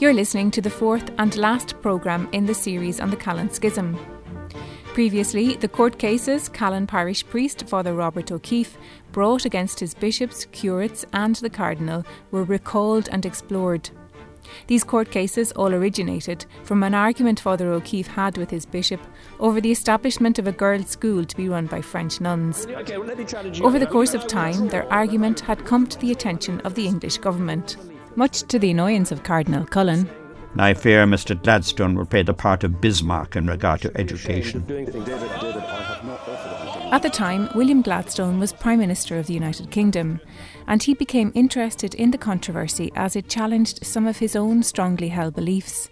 You're listening to the fourth and last programme in the series on the Callan Schism. Previously, the court cases Callan parish priest Father Robert O'Keefe brought against his bishops, curates, and the cardinal were recalled and explored. These court cases all originated from an argument Father O'Keefe had with his bishop over the establishment of a girls' school to be run by French nuns. Over the course of time, their argument had come to the attention of the English government, much to the annoyance of Cardinal Cullen. I fear Mr. Gladstone will play the part of Bismarck in regard to education. At the time, William Gladstone was Prime Minister of the United Kingdom, and he became interested in the controversy as it challenged some of his own strongly held beliefs.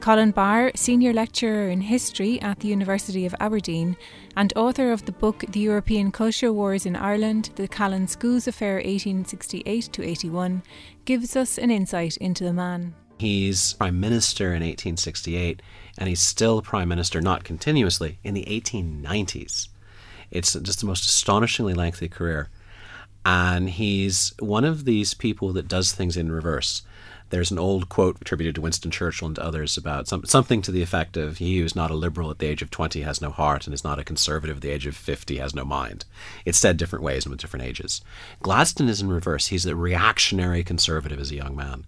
Colin Barr, Senior Lecturer in History at the University of Aberdeen and author of the book The European Culture Wars in Ireland, The Callan Schools Affair 1868 to 81, gives us an insight into the man. He's Prime Minister in 1868, and he's still Prime Minister, not continuously, in the 1890s. It's just the most astonishingly lengthy career. And he's one of these people that does things in reverse. There's an old quote attributed to Winston Churchill and to others about some, something to the effect of he who is not a liberal at the age of 20 has no heart and is not a conservative at the age of 50 has no mind. It's said different ways and with different ages. Gladstone is in reverse. He's a reactionary conservative as a young man,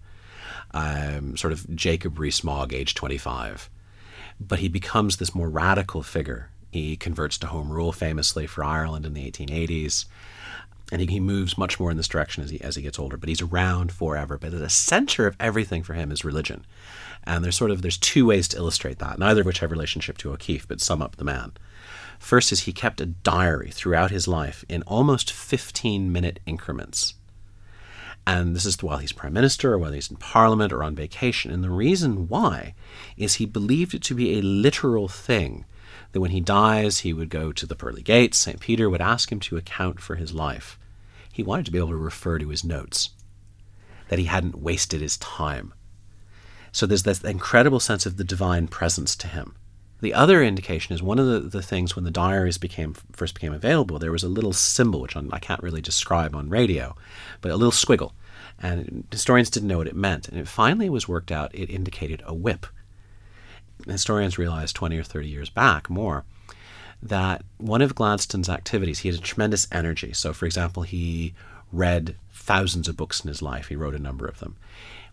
um, sort of Jacob Rees-Mogg, age 25. But he becomes this more radical figure he converts to home rule famously for Ireland in the 1880s. And he, he moves much more in this direction as he, as he gets older, but he's around forever. But at the center of everything for him is religion. And there's sort of there's two ways to illustrate that, neither of which have relationship to O'Keefe, but sum up the man. First is he kept a diary throughout his life in almost 15 minute increments. And this is while he's prime minister or while he's in parliament or on vacation. And the reason why is he believed it to be a literal thing that when he dies, he would go to the pearly gates. St. Peter would ask him to account for his life. He wanted to be able to refer to his notes, that he hadn't wasted his time. So there's this incredible sense of the divine presence to him. The other indication is one of the, the things when the diaries became first became available, there was a little symbol which I can't really describe on radio, but a little squiggle, and historians didn't know what it meant. And it finally was worked out. It indicated a whip, historians realized 20 or 30 years back more that one of Gladstone's activities, he had a tremendous energy. So, for example, he read thousands of books in his life, he wrote a number of them.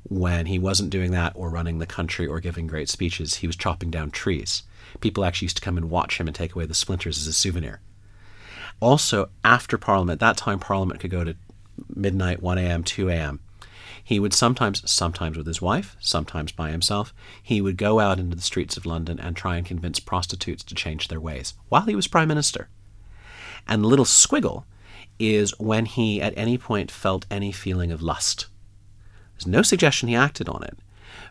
When he wasn't doing that or running the country or giving great speeches, he was chopping down trees. People actually used to come and watch him and take away the splinters as a souvenir. Also, after Parliament, that time Parliament could go to midnight, 1 a.m., 2 a.m. He would sometimes, sometimes with his wife, sometimes by himself, he would go out into the streets of London and try and convince prostitutes to change their ways while he was Prime Minister. And little squiggle is when he at any point felt any feeling of lust. There's no suggestion he acted on it,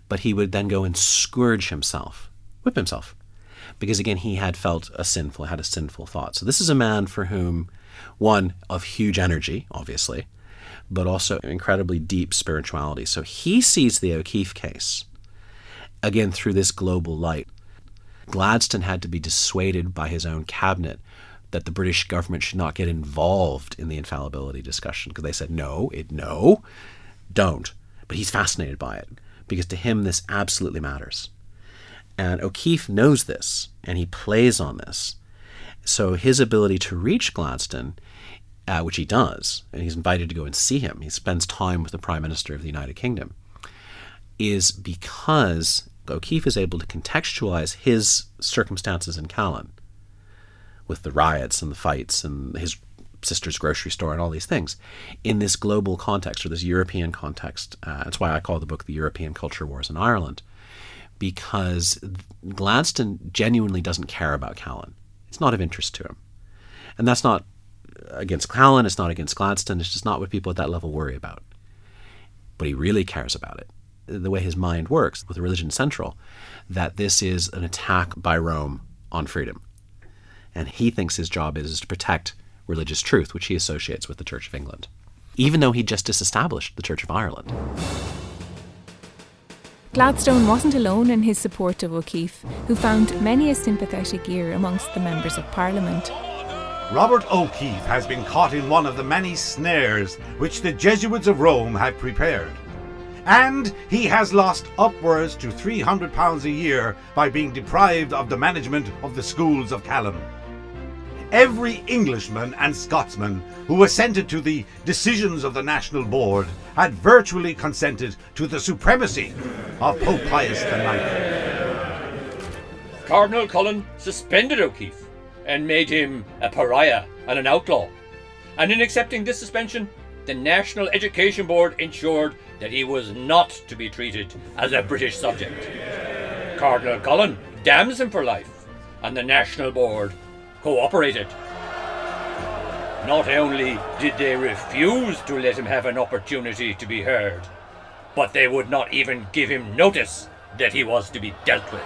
but he would then go and scourge himself, whip himself, because again he had felt a sinful, had a sinful thought. So this is a man for whom, one of huge energy, obviously, but also incredibly deep spirituality. So he sees the O'Keefe case, again, through this global light. Gladstone had to be dissuaded by his own cabinet that the British government should not get involved in the infallibility discussion because they said, no, it, no, don't. But he's fascinated by it because to him this absolutely matters. And O'Keefe knows this and he plays on this. So his ability to reach Gladstone uh, which he does, and he's invited to go and see him. He spends time with the Prime Minister of the United Kingdom, is because O'Keefe is able to contextualize his circumstances in Callan with the riots and the fights and his sister's grocery store and all these things in this global context or this European context. Uh, that's why I call the book The European Culture Wars in Ireland, because Gladstone genuinely doesn't care about Callan. It's not of interest to him. And that's not against Callan, it's not against Gladstone, it's just not what people at that level worry about. But he really cares about it. The way his mind works, with religion central, that this is an attack by Rome on freedom. And he thinks his job is to protect religious truth, which he associates with the Church of England, even though he just disestablished the Church of Ireland. Gladstone wasn't alone in his support of O'Keefe, who found many a sympathetic ear amongst the members of Parliament. Robert O'Keefe has been caught in one of the many snares which the Jesuits of Rome have prepared. And he has lost upwards to £300 a year by being deprived of the management of the schools of Callan. Every Englishman and Scotsman who assented to the decisions of the National Board had virtually consented to the supremacy of Pope Pius IX. Cardinal Cullen suspended O'Keefe and made him a pariah and an outlaw. And in accepting this suspension, the National Education Board ensured that he was not to be treated as a British subject. Cardinal Cullen damns him for life, and the National Board cooperated. Not only did they refuse to let him have an opportunity to be heard, but they would not even give him notice that he was to be dealt with.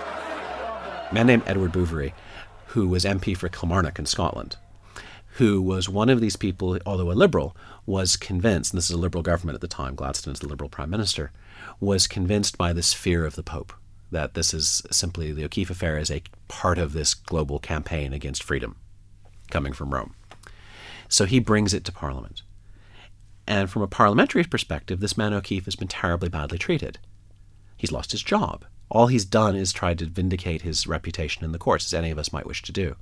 Man named Edward Bouverie, who was MP for Kilmarnock in Scotland, who was one of these people, although a liberal, was convinced, and this is a liberal government at the time, Gladstone is the liberal prime minister, was convinced by this fear of the Pope that this is simply the O'Keefe affair is a part of this global campaign against freedom coming from Rome. So he brings it to Parliament. And from a parliamentary perspective, this man O'Keefe has been terribly badly treated. He's lost his job. All he's done is tried to vindicate his reputation in the courts, as any of us might wish to do.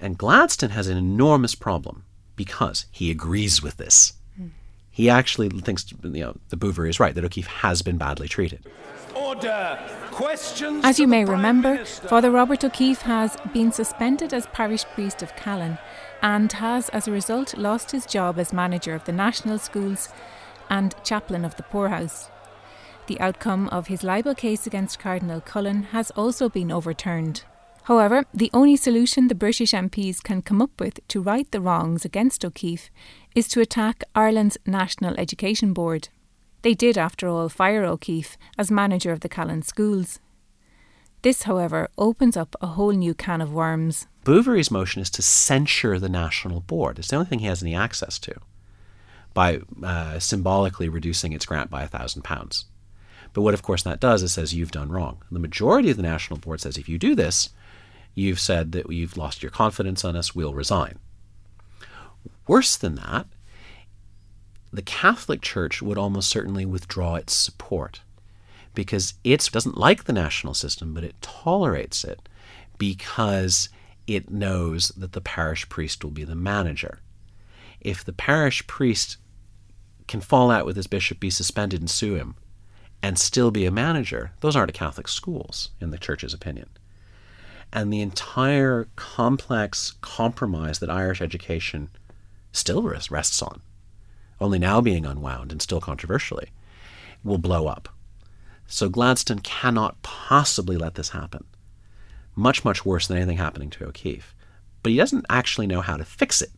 And Gladstone has an enormous problem because he agrees with this. He actually thinks, you know, the Bouverie is right, that O'Keefe has been badly treated. Order. Questions. As you may remember, Minister. Father Robert O'Keefe has been suspended as parish priest of Callan and has, as a result, lost his job as manager of the national schools and chaplain of the poorhouse. The outcome of his libel case against Cardinal Cullen has also been overturned. However, the only solution the British MPs can come up with to right the wrongs against O'Keefe is to attack Ireland's National Education Board. They did, after all, fire O'Keefe as manager of the Callan schools. This, however, opens up a whole new can of worms. Bouverie's motion is to censure the National Board. It's the only thing he has any access to by uh, symbolically reducing its grant by a thousand pounds. But what, of course, that does is says you've done wrong. The majority of the National Board says if you do this, you've said that you've lost your confidence on us, we'll resign. Worse than that, the Catholic Church would almost certainly withdraw its support because it doesn't like the national system, but it tolerates it because it knows that the parish priest will be the manager. If the parish priest can fall out with his bishop, be suspended, and sue him, and still be a manager, those aren't Catholic schools, in the church's opinion. And the entire complex compromise that Irish education still rests on, only now being unwound and still controversially, will blow up. So Gladstone cannot possibly let this happen. Much, much worse than anything happening to O'Keefe. But he doesn't actually know how to fix it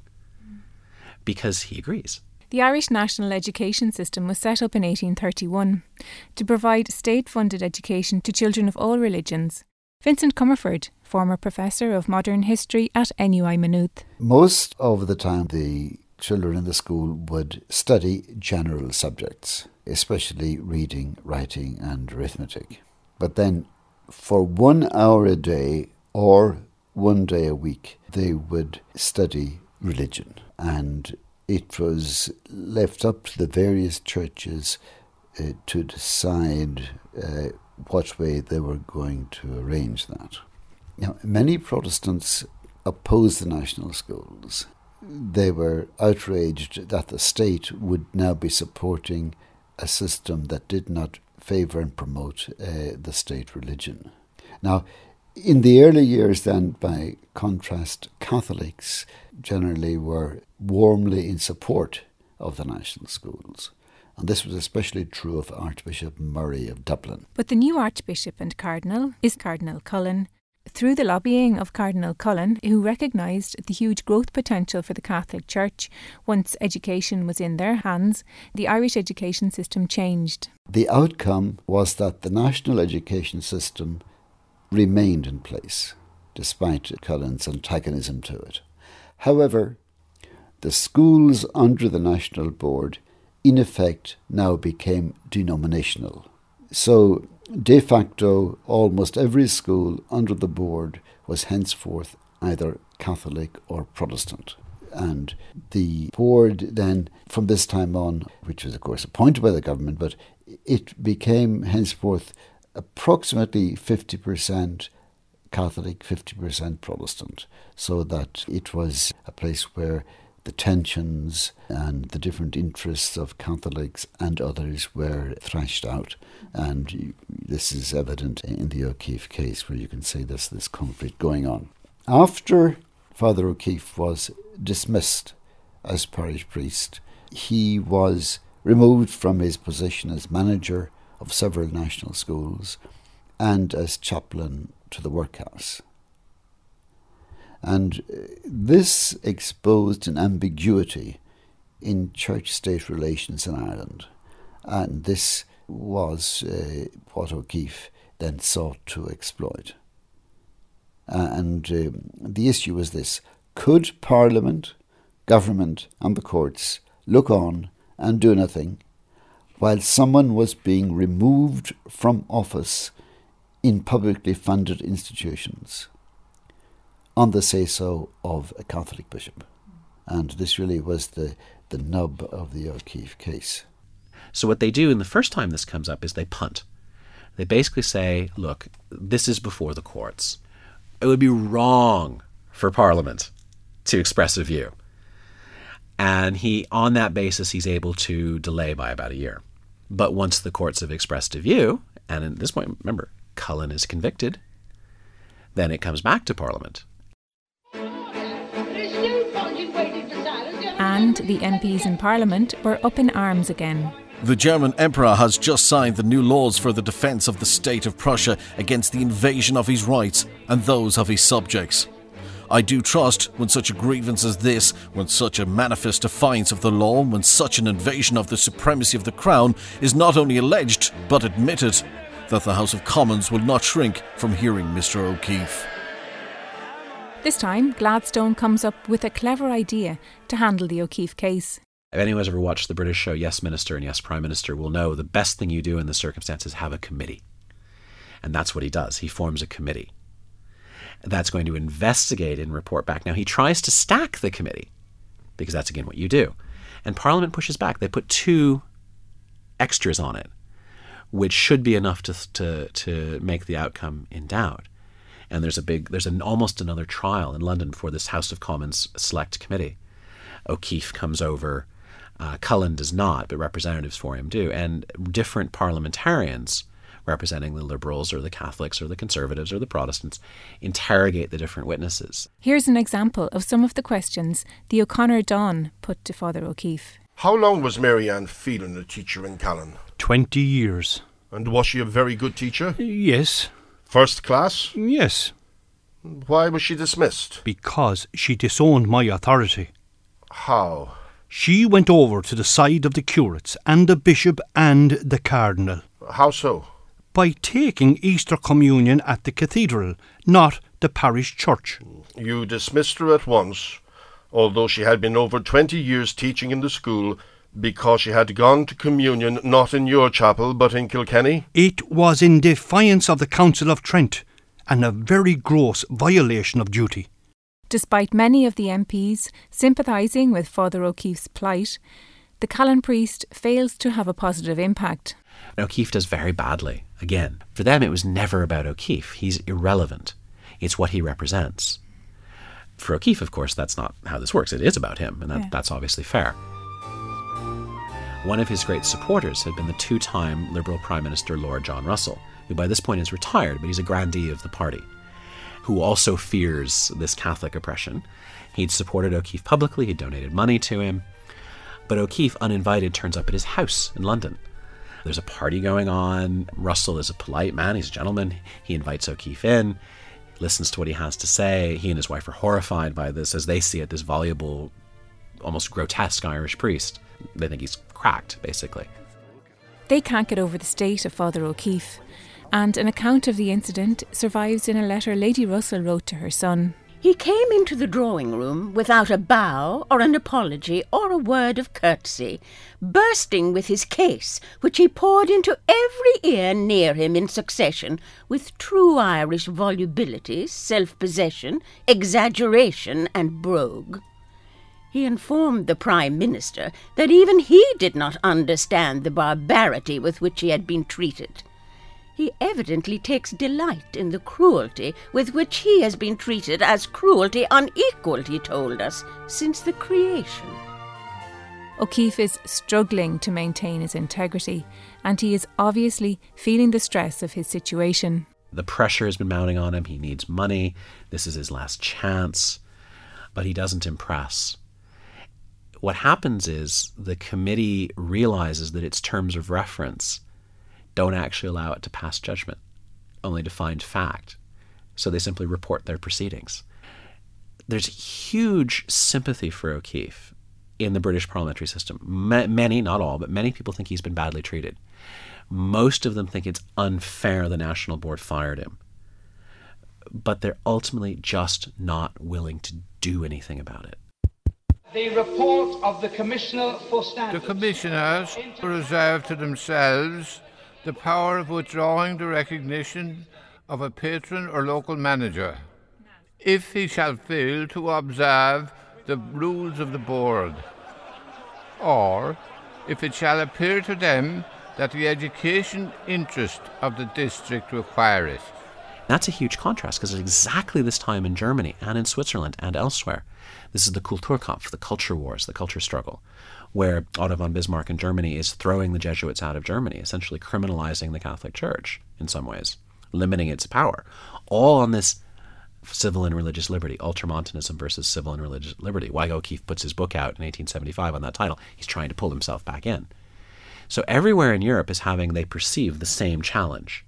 because he agrees. The Irish National Education System was set up in 1831 to provide state funded education to children of all religions. Vincent Comerford, former professor of modern history at NUI Maynooth. Most of the time, the children in the school would study general subjects, especially reading, writing, and arithmetic. But then, for one hour a day or one day a week, they would study religion. And it was left up to the various churches uh, to decide uh, what way they were going to arrange that. Now, many Protestants opposed the national schools. They were outraged that the state would now be supporting a system that did not favour and promote uh, the state religion. Now, in the early years, then, by contrast, Catholics generally were warmly in support of the national schools. And this was especially true of Archbishop Murray of Dublin. But the new Archbishop and Cardinal is Cardinal Cullen. Through the lobbying of Cardinal Cullen, who recognised the huge growth potential for the Catholic Church once education was in their hands, the Irish education system changed. The outcome was that the national education system remained in place, despite Cullen's antagonism to it. However, the schools under the National Board, in effect, now became denominational. So, de facto, almost every school under the board was henceforth either Catholic or Protestant. And the board then, from this time on, which was of course appointed by the government, but it became henceforth approximately 50% Catholic, 50% Protestant, so that it was a place where the tensions and the different interests of Catholics and others were thrashed out. And this is evident in the O'Keefe case, where you can see there's this conflict going on. After Father O'Keefe was dismissed as parish priest, he was removed from his position as manager of several national schools and as chaplain to the workhouse. And uh, this exposed an ambiguity in church state relations in Ireland. And this was uh, what O'Keefe then sought to exploit. Uh, and uh, the issue was this could Parliament, government, and the courts look on and do nothing while someone was being removed from office in publicly funded institutions on the say so of a Catholic bishop. And this really was the, the nub of the O'Keefe case. So, what they do in the first time this comes up is they punt. They basically say, look, this is before the courts. It would be wrong for Parliament to express a view. And he, on that basis, he's able to delay by about a year. But once the courts have expressed a view, and at this point, remember, Cullen is convicted, then it comes back to Parliament. And the MPs in Parliament were up in arms again. The German Emperor has just signed the new laws for the defence of the state of Prussia against the invasion of his rights and those of his subjects. I do trust, when such a grievance as this, when such a manifest defiance of the law, when such an invasion of the supremacy of the Crown is not only alleged but admitted, that the House of Commons will not shrink from hearing Mr. O'Keefe. This time, Gladstone comes up with a clever idea to handle the O'Keefe case. If anyone's ever watched the British show Yes Minister and Yes Prime Minister will know the best thing you do in the circumstances is have a committee. And that's what he does. He forms a committee that's going to investigate and report back. Now, he tries to stack the committee because that's again what you do. And Parliament pushes back. They put two extras on it, which should be enough to, to, to make the outcome in doubt. And there's a big, there's an almost another trial in London for this House of Commons Select Committee. O'Keefe comes over, uh, Cullen does not, but representatives for him do, and different parliamentarians representing the liberals or the Catholics or the conservatives or the Protestants interrogate the different witnesses. Here's an example of some of the questions the O'Conor Don put to Father O'Keefe. How long was Marianne Phelan a teacher in Callan? Twenty years. And was she a very good teacher? Yes. First class? Yes. Why was she dismissed? Because she disowned my authority. How? She went over to the side of the curates and the bishop and the cardinal. How so? By taking Easter Communion at the cathedral, not the parish church. You dismissed her at once, although she had been over twenty years teaching in the school, because she had gone to communion not in your chapel but in Kilkenny? It was in defiance of the Council of Trent, and a very gross violation of duty. Despite many of the MPs sympathising with Father O'Keefe's plight, the Callan priest fails to have a positive impact. O'Keefe does very badly. Again, for them, it was never about O'Keefe. He's irrelevant. It's what he represents. For O'Keefe, of course, that's not how this works. It is about him, and that, Yeah. that's obviously fair. One of his great supporters had been the two time Liberal Prime Minister Lord John Russell, who by this point is retired, but he's a grandee of the party, who also fears this Catholic oppression. He'd supported O'Keefe publicly, he'd donated money to him, but O'Keefe, uninvited, turns up at his house in London. There's a party going on. Russell is a polite man, he's a gentleman. He invites O'Keefe in, listens to what he has to say. He and his wife are horrified by this as they see it, this voluble, almost grotesque Irish priest. They think he's cracked, basically. They can't get over the state of Father O'Keefe, and an account of the incident survives in a letter Lady Russell wrote to her son. He came into the drawing room without a bow or an apology or a word of courtesy, bursting with his case, which he poured into every ear near him in succession with true Irish volubility, self possession, exaggeration, and brogue. He informed the Prime Minister that even he did not understand the barbarity with which he had been treated. He evidently takes delight in the cruelty with which he has been treated as cruelty unequalled, he told us, since the creation. O'Keefe is struggling to maintain his integrity, and he is obviously feeling the stress of his situation. The pressure has been mounting on him. He needs money. This is his last chance. But he doesn't impress. What happens is the committee realizes that its terms of reference don't actually allow it to pass judgment, only to find fact. So they simply report their proceedings. There's huge sympathy for O'Keefe in the British parliamentary system. many, not all, but many people think he's been badly treated. Most of them think it's unfair the National Board fired him. But they're ultimately just not willing to do anything about it. The report of the Commissioner for Standards. The Commissioners reserve to themselves the power of withdrawing the recognition of a patron or local manager if he shall fail to observe the rules of the board, or if it shall appear to them that the education interest of the district require it. That's a huge contrast because it's exactly this time in Germany and in Switzerland and elsewhere. This is the Kulturkampf, the culture wars, the culture struggle, where Otto von Bismarck in Germany is throwing the Jesuits out of Germany, essentially criminalizing the Catholic Church in some ways, limiting its power, all on this civil and religious liberty, ultramontanism versus civil and religious liberty. Why O'Keefe puts his book out in 1875 on that title. He's trying to pull himself back in. So everywhere in Europe is having, they perceive the same challenge.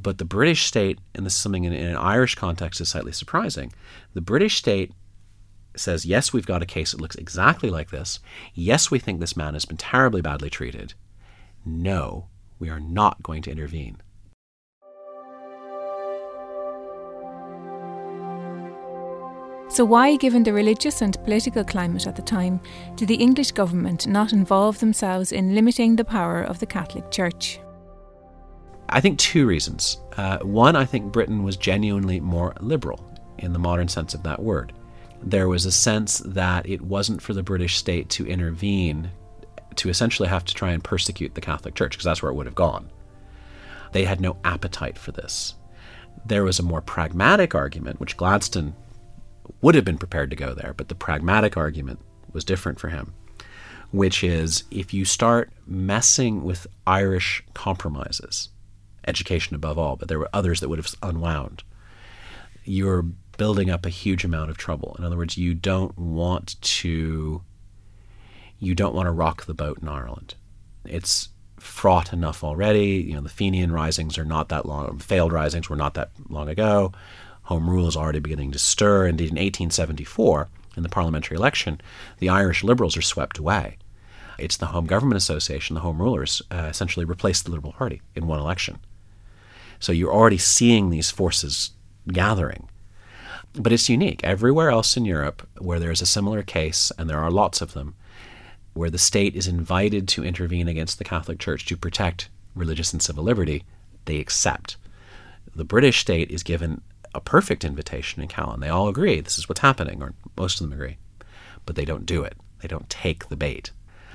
But the British state, and this is something in, in an Irish context is slightly surprising, the British state says, yes, we've got a case that looks exactly like this. Yes, we think this man has been terribly badly treated. No, we are not going to intervene. So, why, given the religious and political climate at the time, did the English government not involve themselves in limiting the power of the Catholic Church? I think two reasons. Uh, one, I think Britain was genuinely more liberal in the modern sense of that word there was a sense that it wasn't for the British state to intervene to essentially have to try and persecute the Catholic Church, because that's where it would have gone. They had no appetite for this. There was a more pragmatic argument, which Gladstone would have been prepared to go there, but the pragmatic argument was different for him, which is if you start messing with Irish compromises, education above all, but there were others that would have unwound, you're building up a huge amount of trouble. In other words, you don't want to you don't want to rock the boat in Ireland. It's fraught enough already. You know, the Fenian risings are not that long failed risings were not that long ago. Home rule is already beginning to stir. Indeed, in 1874, in the parliamentary election, the Irish Liberals are swept away. It's the Home Government Association, the Home Rulers, uh, essentially replaced the Liberal Party in one election. So you're already seeing these forces gathering. But it's unique. Everywhere else in Europe where there's a similar case, and there are lots of them, where the state is invited to intervene against the Catholic Church to protect religious and civil liberty, they accept. The British state is given a perfect invitation in Callan. They all agree this is what's happening, or most of them agree, but they don't do it. They don't take the bait.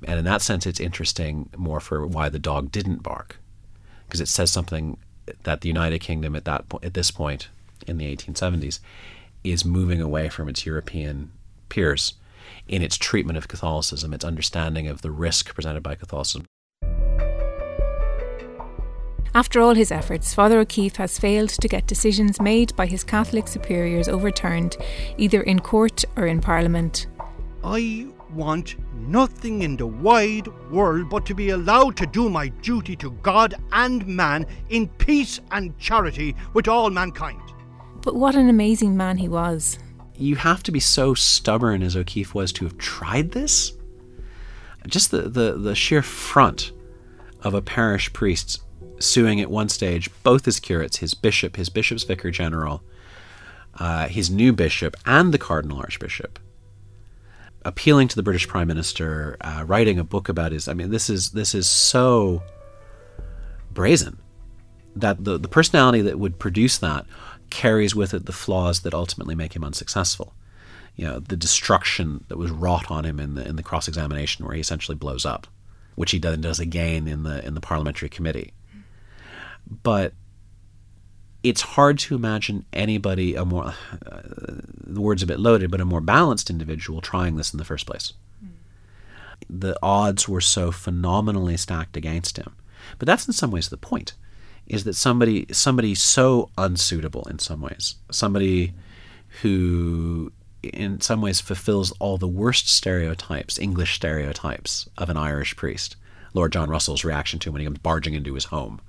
And in that sense, it's interesting more for why the dog didn't bark, because it says something that the United Kingdom at that po- at this point in the 1870s is moving away from its European peers in its treatment of Catholicism, its understanding of the risk presented by Catholicism. After all his efforts, Father O'Keefe has failed to get decisions made by his Catholic superiors overturned, either in court or in Parliament. I want nothing in the wide world but to be allowed to do my duty to God and man in peace and charity with all mankind. But what an amazing man he was. You have to be so stubborn as O'Keefe was to have tried this. Just the, the, the sheer front of a parish priest suing at one stage both his curates, his bishop, his bishop's vicar general, uh, his new bishop, and the cardinal archbishop, appealing to the British Prime Minister, uh, writing a book about his. I mean, this is this is so brazen that the the personality that would produce that carries with it the flaws that ultimately make him unsuccessful. you know, the destruction that was wrought on him in the in the cross examination, where he essentially blows up, which he then does again in the in the parliamentary committee. But it's hard to imagine anybody a more uh, the word's a bit loaded, but a more balanced individual trying this in the first place. The odds were so phenomenally stacked against him. But that's in some ways the point, is that somebody somebody so unsuitable in some ways, somebody who in some ways fulfills all the worst stereotypes, English stereotypes of an Irish priest. Lord John Russell's reaction to him when he comes barging into his home.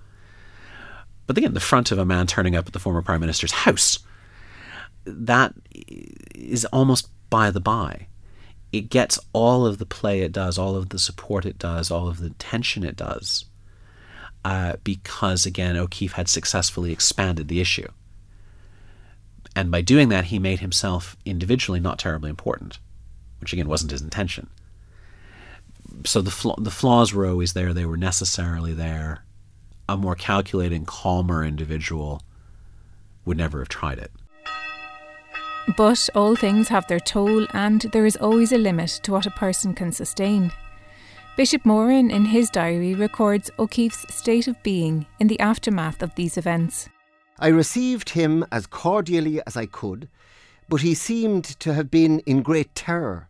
But again, the front of a man turning up at the former Prime Minister's house, that is almost by the by. It gets all of the play it does, all of the support it does, all of the tension it does, uh, because again, O'Keefe had successfully expanded the issue. And by doing that, he made himself individually not terribly important, which again wasn't his intention. So the the flaws were always there; they were necessarily there. A more calculating, calmer individual would never have tried it. But all things have their toll, and there is always a limit to what a person can sustain. Bishop Moran, in his diary, records O'Keefe's state of being in the aftermath of these events. I received him as cordially as I could, but he seemed to have been in great terror.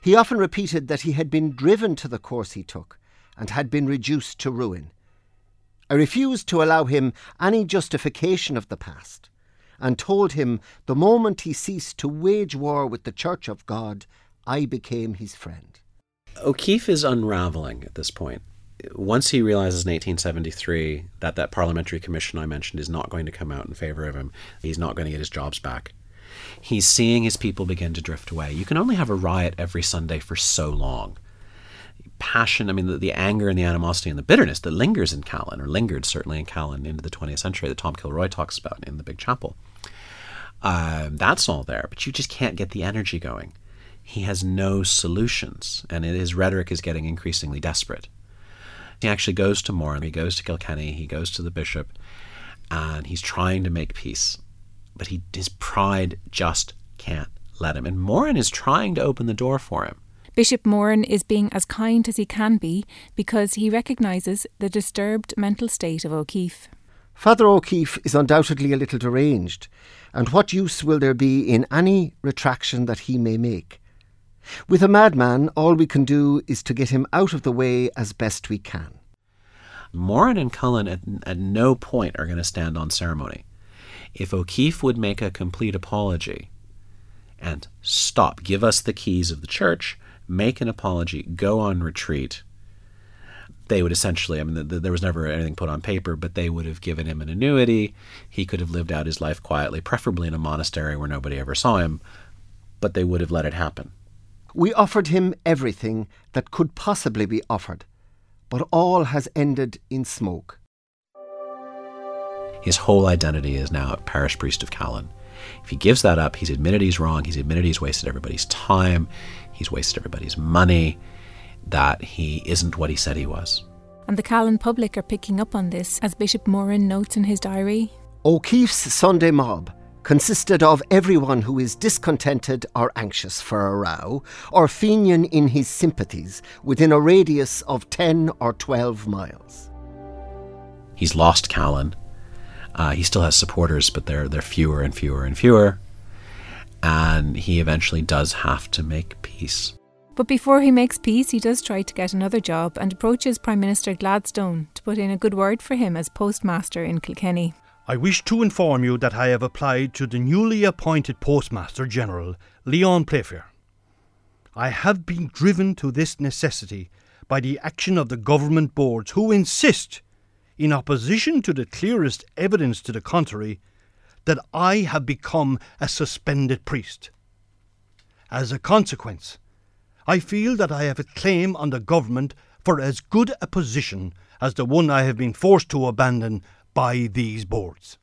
He often repeated that he had been driven to the course he took and had been reduced to ruin. I refused to allow him any justification of the past and told him the moment he ceased to wage war with the Church of God, I became his friend. O'Keefe is unraveling at this point. Once he realizes in 1873 that that parliamentary commission I mentioned is not going to come out in favor of him, he's not going to get his jobs back. He's seeing his people begin to drift away. You can only have a riot every Sunday for so long. Passion, I mean, the, the anger and the animosity and the bitterness that lingers in Callan, or lingered certainly in Callan into the 20th century, that Tom Kilroy talks about in The Big Chapel. Um, that's all there, but you just can't get the energy going. He has no solutions, and his rhetoric is getting increasingly desperate. He actually goes to Moran, he goes to Kilkenny, he goes to the bishop, and he's trying to make peace. But he, his pride just can't let him. And Moran is trying to open the door for him. Bishop Moran is being as kind as he can be because he recognises the disturbed mental state of O'Keefe. Father O'Keefe is undoubtedly a little deranged, and what use will there be in any retraction that he may make? With a madman, all we can do is to get him out of the way as best we can. Moran and Cullen at, at no point are going to stand on ceremony. If O'Keefe would make a complete apology and stop, give us the keys of the church, make an apology, go on retreat, they would essentially, I mean, the, the, there was never anything put on paper, but they would have given him an annuity. He could have lived out his life quietly, preferably in a monastery where nobody ever saw him, but they would have let it happen. We offered him everything that could possibly be offered, but all has ended in smoke. His whole identity is now a parish priest of Callan. If he gives that up, he's admitted he's wrong, he's admitted he's wasted everybody's time, he's wasted everybody's money, that he isn't what he said he was. And the Callan public are picking up on this, as Bishop Moran notes in his diary. O'Keefe's Sunday mob consisted of everyone who is discontented or anxious for a row, or Fenian in his sympathies, within a radius of 10 or 12 miles. He's lost Callan. Uh, he still has supporters, but they're, they're fewer and fewer and fewer. And he eventually does have to make peace. But before he makes peace, he does try to get another job and approaches Prime Minister Gladstone to put in a good word for him as postmaster in Kilkenny. I wish to inform you that I have applied to the newly appointed Postmaster General, Lyon Playfair. I have been driven to this necessity by the action of the government boards who insist, in opposition to the clearest evidence to the contrary, that I have become a suspended priest. As a consequence, I feel that I have a claim on the government for as good a position as the one I have been forced to abandon by these boards.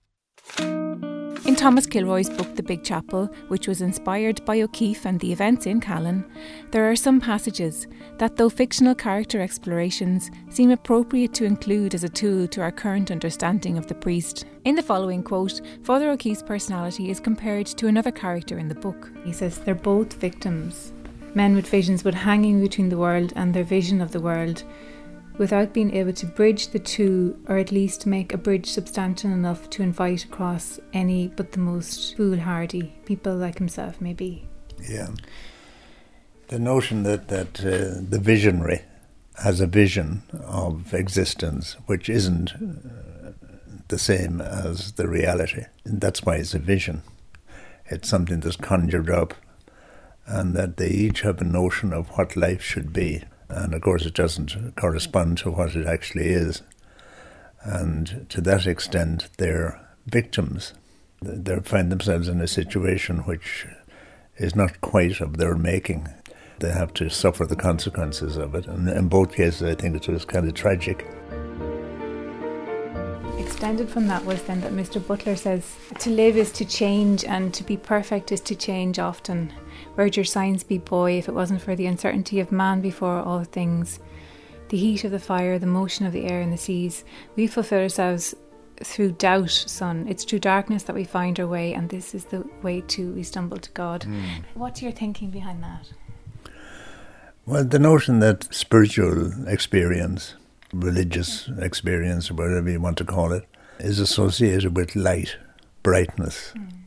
In Thomas Kilroy's book The Big Chapel, which was inspired by O'Keeffe and the events in Callan, there are some passages that, though fictional character explorations, seem appropriate to include as a tool to our current understanding of the priest. In the following quote, Father O'Keeffe's personality is compared to another character in the book. He says, They're both victims. Men with visions, but hanging between the world and their vision of the world without being able to bridge the two, or at least make a bridge substantial enough to invite across any but the most foolhardy people like himself, maybe. Yeah. The notion that, that uh, the visionary has a vision of existence which isn't uh, the same as the reality. And that's why it's a vision. It's something that's conjured up, and that they each have a notion of what life should be and of course it doesn't correspond to what it actually is. And to that extent, they're victims. They find themselves in a situation which is not quite of their making. They have to suffer the consequences of it. And in both cases, I think it was kind of tragic. Extended from that was then that Mr. Butler says to live is to change, and to be perfect is to change often. Where'd your signs be, boy, if it wasn't for the uncertainty of man before all things? The heat of the fire, the motion of the air and the seas. We fulfill ourselves through doubt, son. It's through darkness that we find our way, and this is the way to we stumble to God. Mm. What's your thinking behind that? Well, the notion that spiritual experience, religious experience, or whatever you want to call it, is associated with light, brightness. Mm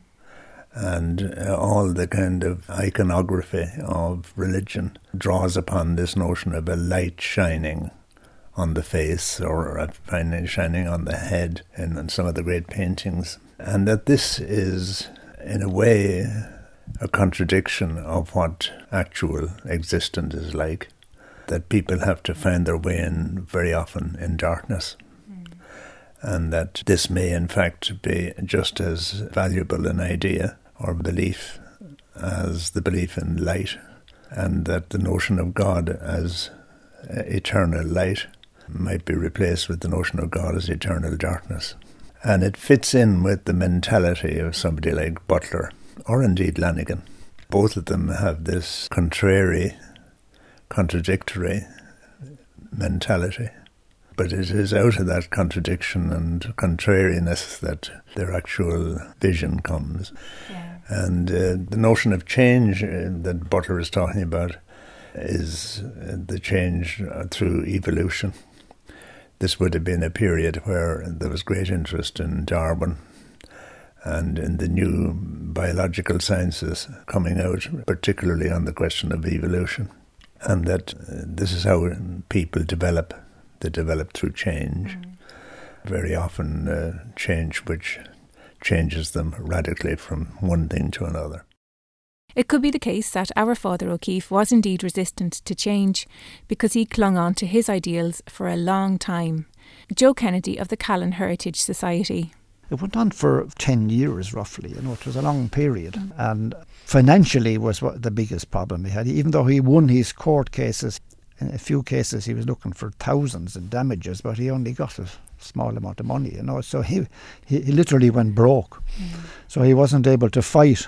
and uh, all the kind of iconography of religion draws upon this notion of a light shining on the face or a shining on the head in, in some of the great paintings, and that this is, in a way, a contradiction of what actual existence is like. That people have to find their way in very often in darkness and that this may in fact be just as valuable an idea or belief as the belief in light, and that the notion of God as eternal light might be replaced with the notion of God as eternal darkness. And it fits in with the mentality of somebody like Butler, or indeed Lanigan. Both of them have this contrary, contradictory mentality. But it is out of that contradiction and contrariness that their actual vision comes. Yeah. And uh, the notion of change uh, that Butler is talking about is uh, the change uh, through evolution. This would have been a period where there was great interest in Darwin and in the new biological sciences coming out, particularly on the question of evolution. And that this is how people develop. They develop through change. Mm. Very often, uh, change which changes them radically from one thing to another. It could be the case that our Father O'Keefe was indeed resistant to change because he clung on to his ideals for a long time. Joe Kennedy of the Callan Heritage Society. It went on for 10 years roughly, you know, it was a long period. Mm. And financially was what the biggest problem he had. Even though he won his court cases, in a few cases he was looking for thousands in damages, but he only got a small amount of money, you know. So he he, he literally went broke. Mm. So he wasn't able to fight.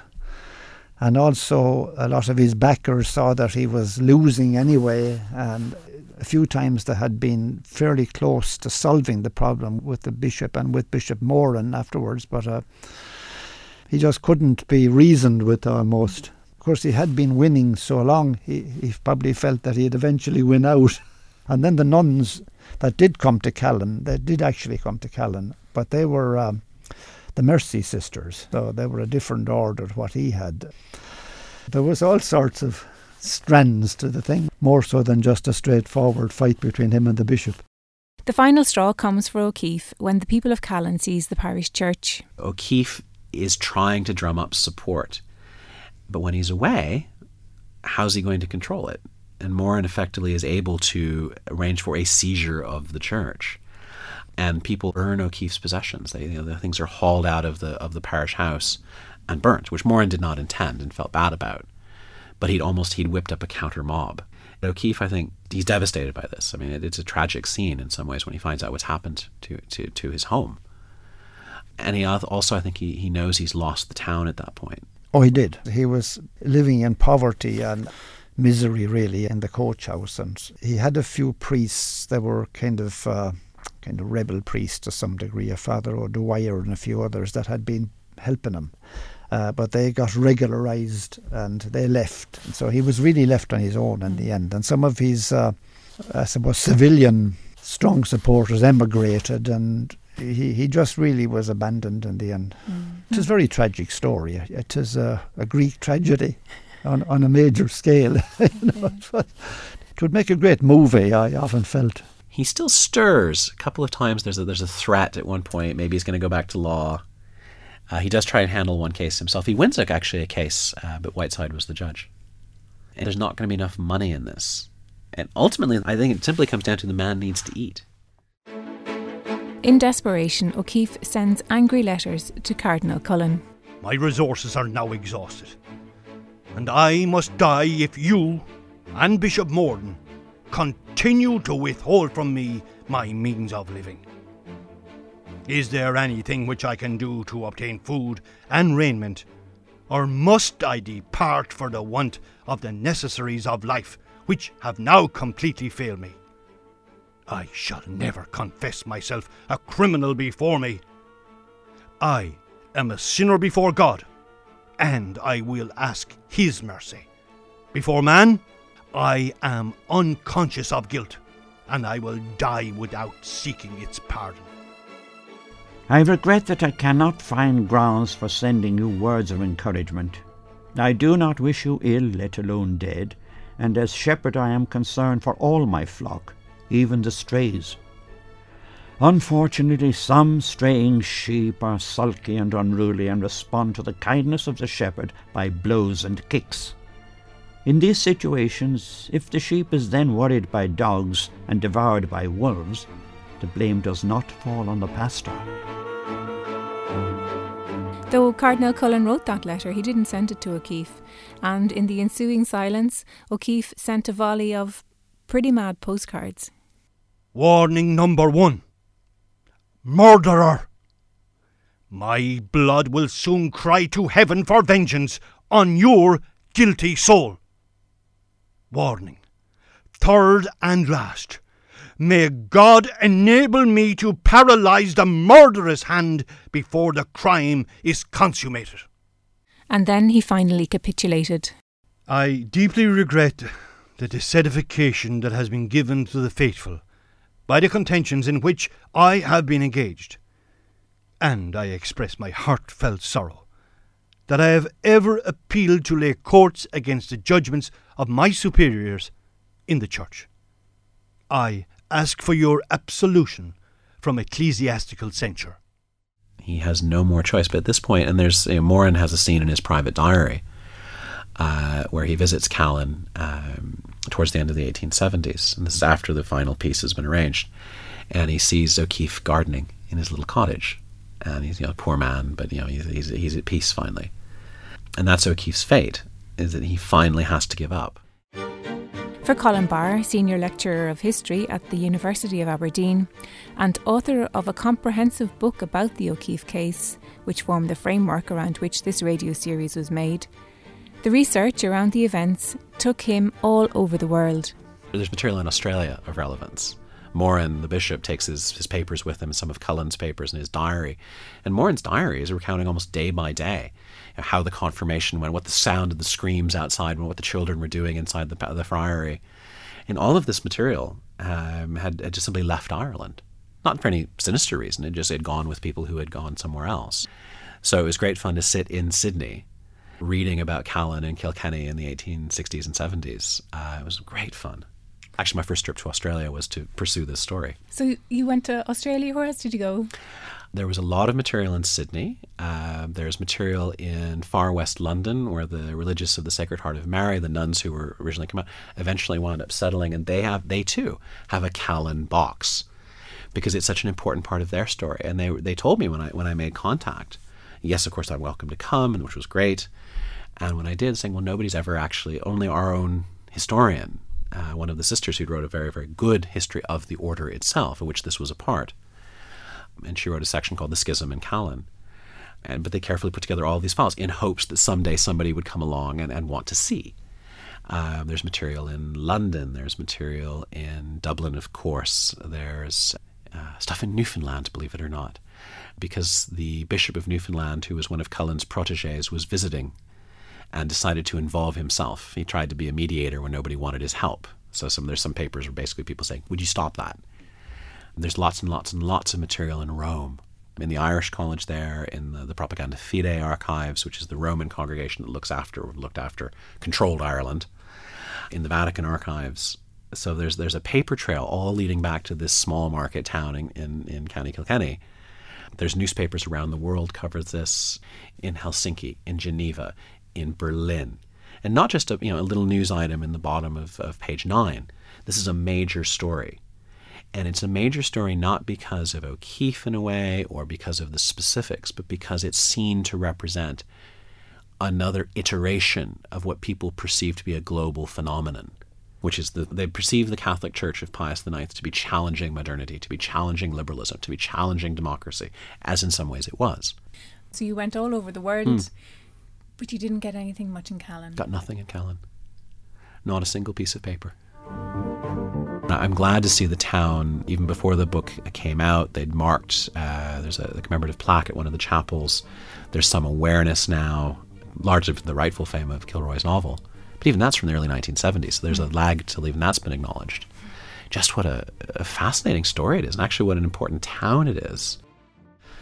And also, a lot of his backers saw that he was losing anyway, and a few times they had been fairly close to solving the problem with the bishop and with Bishop Moran afterwards, but uh, he just couldn't be reasoned with almost. Of course, he had been winning so long, he, he probably felt that he'd eventually win out. And then the nuns that did come to Callan, they did actually come to Callan, but they were um, the Mercy Sisters, so they were a different order to what he had. There was all sorts of strands to the thing, more so than just a straightforward fight between him and the bishop. The final straw comes for O'Keefe when the people of Callan seize the parish church. O'Keefe is trying to drum up support, but when he's away, how's he going to control it? And Moran effectively is able to arrange for a seizure of the church. And people burn O'Keefe's possessions. They, you know, the things are hauled out of the of the parish house and burnt, which Moran did not intend and felt bad about. But he'd almost he'd whipped up a counter mob. O'Keefe, I think, he's devastated by this. I mean, it, it's a tragic scene in some ways when he finds out what's happened to, to, to his home. And he also, I think, he, he knows he's lost the town at that point. Oh, he did. He was living in poverty and misery, really, in the courthouse. And he had a few priests that were kind of uh, kind of rebel priests to some degree, a Father O'Dwyer and a few others that had been helping him. Uh, but they got regularized and they left. And so he was really left on his own in the end. And some of his, uh, I suppose, civilian strong supporters emigrated and he, he just really was abandoned in the end. Mm. It is a very tragic story. It is a, a Greek tragedy on, on a major scale. you know, it would make a great movie, I often felt. He still stirs. A couple of times there's a, there's a threat at one point. Maybe he's going to go back to law. Uh, he does try and handle one case himself. He wins actually a case, uh, but Whiteside was the judge. And there's not going to be enough money in this. And ultimately, I think it simply comes down to the man needs to eat. In desperation, O'Keefe sends angry letters to Cardinal Cullen. My resources are now exhausted, and I must die if you and Bishop Moran continue to withhold from me my means of living. Is there anything which I can do to obtain food and raiment, or must I depart for the want of the necessaries of life, which have now completely failed me? I shall never confess myself a criminal before me. I am a sinner before God, and I will ask His mercy. Before man, I am unconscious of guilt, and I will die without seeking its pardon. I regret that I cannot find grounds for sending you words of encouragement. I do not wish you ill, let alone dead, and as shepherd I am concerned for all my flock, even the strays. Unfortunately, some straying sheep are sulky and unruly and respond to the kindness of the shepherd by blows and kicks. In these situations, if the sheep is then worried by dogs and devoured by wolves, the blame does not fall on the pastor. Though Cardinal Cullen wrote that letter, he didn't send it to O'Keefe, and in the ensuing silence, O'Keefe sent a volley of pretty mad postcards. Warning number one Murderer! My blood will soon cry to heaven for vengeance on your guilty soul. Warning. Third and last. May God enable me to paralyze the murderous hand before the crime is consummated. And then he finally capitulated. I deeply regret the disedification that has been given to the faithful by the contentions in which I have been engaged, and I express my heartfelt sorrow that I have ever appealed to lay courts against the judgments of my superiors in the Church. I ask for your absolution from ecclesiastical censure. He has no more choice. But at this point, and there's you know, Moran has a scene in his private diary uh, where he visits Callan um, towards the end of the 1870s, and this is after the final piece has been arranged, and he sees O'Keefe gardening in his little cottage, and he's you know a poor man, but you know he's, he's, he's at peace finally, and that's O'Keefe's fate is that he finally has to give up. For Colin Barr, Senior Lecturer of History at the University of Aberdeen, and author of a comprehensive book about the O'Keefe case, which formed the framework around which this radio series was made, the research around the events took him all over the world. There's material in Australia of relevance. Moran, the bishop, takes his, his papers with him, some of Cullen's papers and his diary. And Moran's diary is recounting almost day by day how the confirmation went, what the sound of the screams outside, what the children were doing inside the, the friary. And all of this material um, had, had just simply left Ireland. Not for any sinister reason, it just had gone with people who had gone somewhere else. So it was great fun to sit in Sydney reading about Callan and Kilkenny in the 1860s and 70s. Uh, it was great fun. Actually, my first trip to Australia was to pursue this story. So you went to Australia. Where else did you go? There was a lot of material in Sydney. Uh, there's material in far west London, where the religious of the Sacred Heart of Mary, the nuns who were originally come out, eventually wound up settling, and they have they too have a Callan box because it's such an important part of their story. And they they told me when I when I made contact, yes, of course I'm welcome to come, and which was great. And when I did, saying, well, nobody's ever actually only our own historian, uh, one of the sisters who wrote a very very good history of the order itself, of which this was a part and she wrote a section called The Schism in Callan. And, but they carefully put together all these files in hopes that someday somebody would come along and, and want to see. Um, there's material in London, there's material in Dublin, of course, there's uh, stuff in Newfoundland, believe it or not, because the Bishop of Newfoundland, who was one of Cullen's proteges, was visiting and decided to involve himself. He tried to be a mediator when nobody wanted his help. So some, there's some papers where basically people saying, Would you stop that? And there's lots and lots and lots of material in Rome in the Irish College there, in the, the Propaganda Fide archives, which is the Roman congregation that looks after looked after controlled Ireland, in the Vatican archives. So there's there's a paper trail all leading back to this small market town in, in, in County Kilkenny. There's newspapers around the world covers this in Helsinki, in Geneva, in Berlin. And not just a you know a little news item in the bottom of, of page nine. This is a major story. And it's a major story not because of O'Keeffe in a way or because of the specifics, but because it's seen to represent another iteration of what people perceive to be a global phenomenon, which is that they perceive the Catholic Church of Pius IX to be challenging modernity, to be challenging liberalism, to be challenging democracy, as in some ways it was. So you went all over the world, mm. But you didn't get anything much in Callan. Got nothing in Callan. Not a single piece of paper. I'm glad to see the town, even before the book came out, they'd marked, uh, there's a, a commemorative plaque at one of the chapels. There's some awareness now, largely for the rightful fame of Kilroy's novel. But even that's from the early 1970s, so there's a lag till even that's been acknowledged. Just what a, a fascinating story it is, and actually what an important town it is.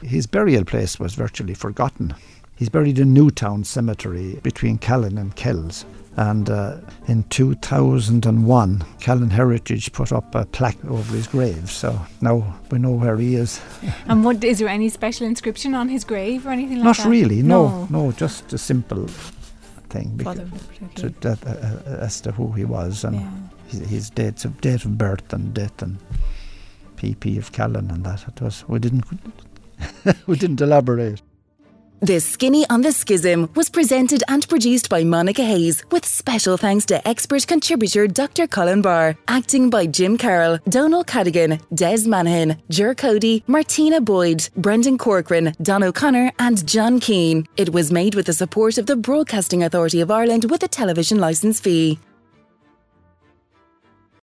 His burial place was virtually forgotten. He's buried in Newtown Cemetery between Callan and Kells. And uh, in 2001, Callan Heritage put up a plaque over his grave. So now we know where he is. and what is there any special inscription on his grave or anything like Not that? Not really. No, no, no, just a simple thing Father, to, that, uh, uh, as to who he was and yeah. his, his dates of date of birth and death and PP of Callan and that. It was we didn't we didn't elaborate. The Skinny on the Schism was presented and produced by Monica Hayes, with special thanks to expert contributor Dr. Colin Barr, acting by Jim Carroll, Donal Cadigan, Des Manahan, Jer Cody, Martina Boyd, Brendan Corcoran, Don O'Connor, and John Keane. It was made with the support of the Broadcasting Authority of Ireland with a television licence fee.